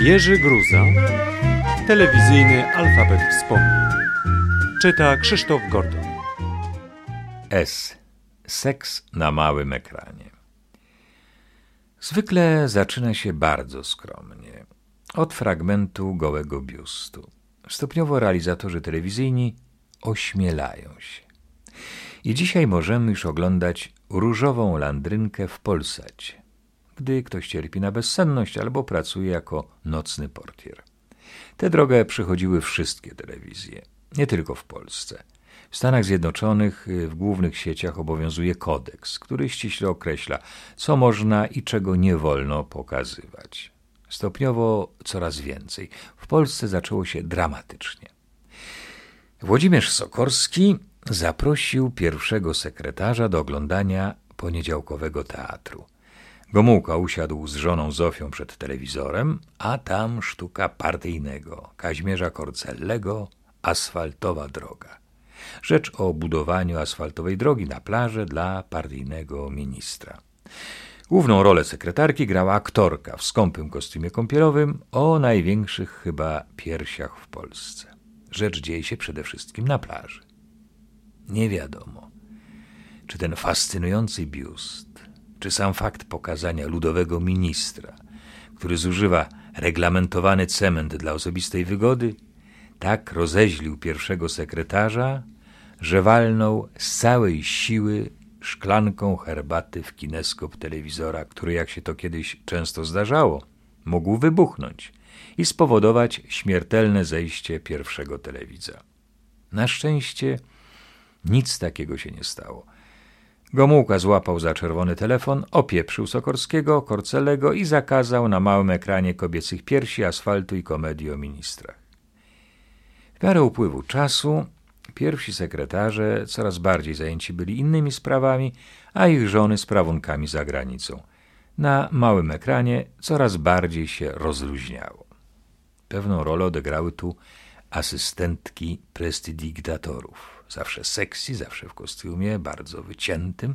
Jerzy Gruza, telewizyjny alfabet wspomnień. Czyta Krzysztof Gordon. S. Seks na małym ekranie. Zwykle zaczyna się bardzo skromnie, od fragmentu gołego biustu. Stopniowo realizatorzy telewizyjni ośmielają się. I dzisiaj możemy już oglądać różową landrynkę w Polsacie, gdy ktoś cierpi na bezsenność albo pracuje jako nocny portier. Tę drogę przychodziły wszystkie telewizje, nie tylko w Polsce. W Stanach Zjednoczonych y, w głównych sieciach obowiązuje kodeks, który ściśle określa, co można i czego nie wolno pokazywać. Stopniowo coraz więcej. W Polsce zaczęło się dramatycznie. Włodzimierz Sokorski zaprosił pierwszego sekretarza do oglądania poniedziałkowego teatru. Gomułka usiadł z żoną Zofią przed telewizorem, a tam sztuka partyjnego Kaźmierza Korcellego Asfaltowa droga. Rzecz o budowaniu asfaltowej drogi na plażę dla partyjnego ministra. Główną rolę sekretarki grała aktorka w skąpym kostiumie kąpielowym o największych chyba piersiach w Polsce. Rzecz dzieje się przede wszystkim na plaży. Nie wiadomo, czy ten fascynujący biust, czy sam fakt pokazania ludowego ministra, który zużywa reglamentowany cement dla osobistej wygody, tak rozeźlił pierwszego sekretarza, że walnął z całej siły szklanką herbaty w kineskop telewizora, który, jak się to kiedyś często zdarzało, mógł wybuchnąć i spowodować śmiertelne zejście pierwszego telewidza. Na szczęście nic takiego się nie stało. Gomułka złapał za czerwony telefon, opieprzył Sokorskiego, Korcelego i zakazał na małym ekranie kobiecych piersi, asfaltu i komedii o ministrach. W miarę upływu czasu pierwsi sekretarze coraz bardziej zajęci byli innymi sprawami, a ich żony sprawunkami za granicą. Na małym ekranie coraz bardziej się rozluźniało. Pewną rolę odegrały tu asystentki prestidigitatorów. Zawsze seksy, zawsze w kostiumie, bardzo wyciętym,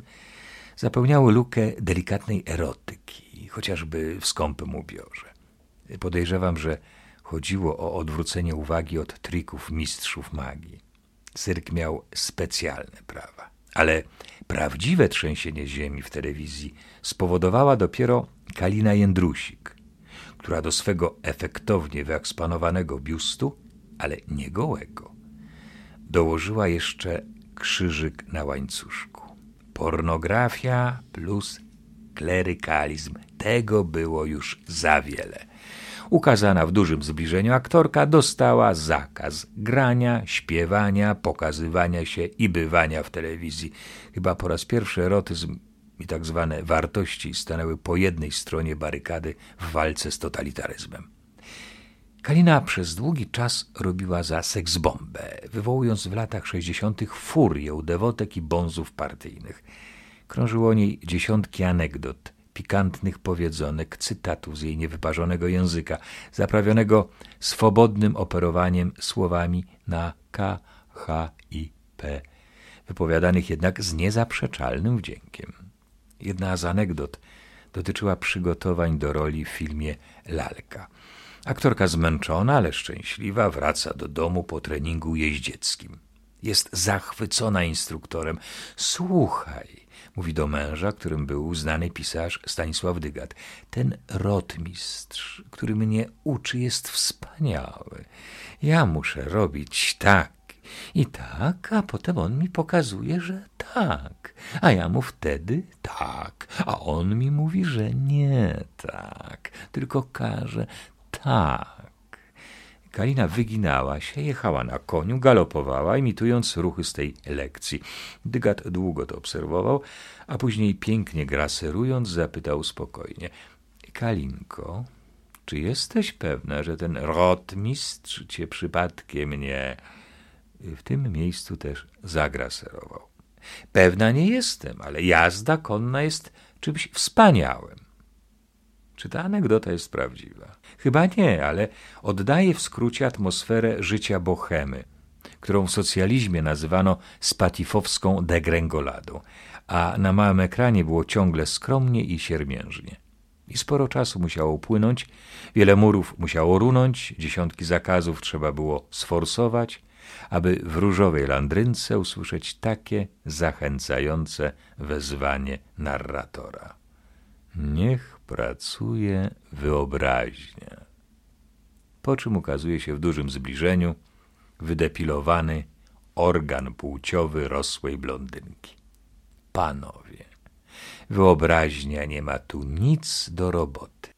zapełniały lukę delikatnej erotyki, chociażby w skąpym ubiorze. Podejrzewam, że chodziło o odwrócenie uwagi od trików mistrzów magii. Cyrk miał specjalne prawa. Ale prawdziwe trzęsienie ziemi w telewizji spowodowała dopiero Kalina Jędrusik, która do swego efektownie wyeksponowanego biustu, ale nie gołego, dołożyła jeszcze krzyżyk na łańcuszku. Pornografia plus klerykalizm. Tego było już za wiele. Ukazana w dużym zbliżeniu aktorka dostała zakaz grania, śpiewania, pokazywania się i bywania w telewizji. Chyba po raz pierwszy erotyzm i tak zwane wartości stanęły po jednej stronie barykady w walce z totalitaryzmem. Kalina przez długi czas robiła za seksbombę, wywołując w latach 60. furię dewotek i bonzów partyjnych. Krążyło o niej dziesiątki anegdot, pikantnych powiedzonek, cytatów z jej niewyparzonego języka, zaprawionego swobodnym operowaniem słowami na K, H i P, wypowiadanych jednak z niezaprzeczalnym wdziękiem. Jedna z anegdot dotyczyła przygotowań do roli w filmie Lalka. Aktorka zmęczona, ale szczęśliwa wraca do domu po treningu jeździeckim. Jest zachwycona instruktorem. Słuchaj, mówi do męża, którym był znany pisarz Stanisław Dygat. Ten rotmistrz, który mnie uczy, jest wspaniały. Ja muszę robić tak i tak, a potem on mi pokazuje, że tak, a ja mu wtedy tak, a on mi mówi, że nie tak, tylko każe tak. Kalina wyginała się, jechała na koniu, galopowała, imitując ruchy z tej lekcji. Dygat długo to obserwował, a później pięknie graserując zapytał spokojnie. Kalinko, czy jesteś pewna, że ten rotmistrz cię przypadkiem nie... W tym miejscu też zagraserował. Pewna nie jestem, ale jazda konna jest czymś wspaniałym. Czy ta anegdota jest prawdziwa? Chyba nie, ale oddaje w skrócie atmosferę życia bohemy, którą w socjalizmie nazywano spatifowską degrengoladą, a na małym ekranie było ciągle skromnie i siermiężnie. I sporo czasu musiało upłynąć, wiele murów musiało runąć, dziesiątki zakazów trzeba było sforsować, aby w różowej landrynce usłyszeć takie zachęcające wezwanie narratora. Niech pracuje wyobraźnia. Po czym ukazuje się w dużym zbliżeniu wydepilowany organ płciowy rosłej blondynki. Panowie, wyobraźnia nie ma tu nic do roboty.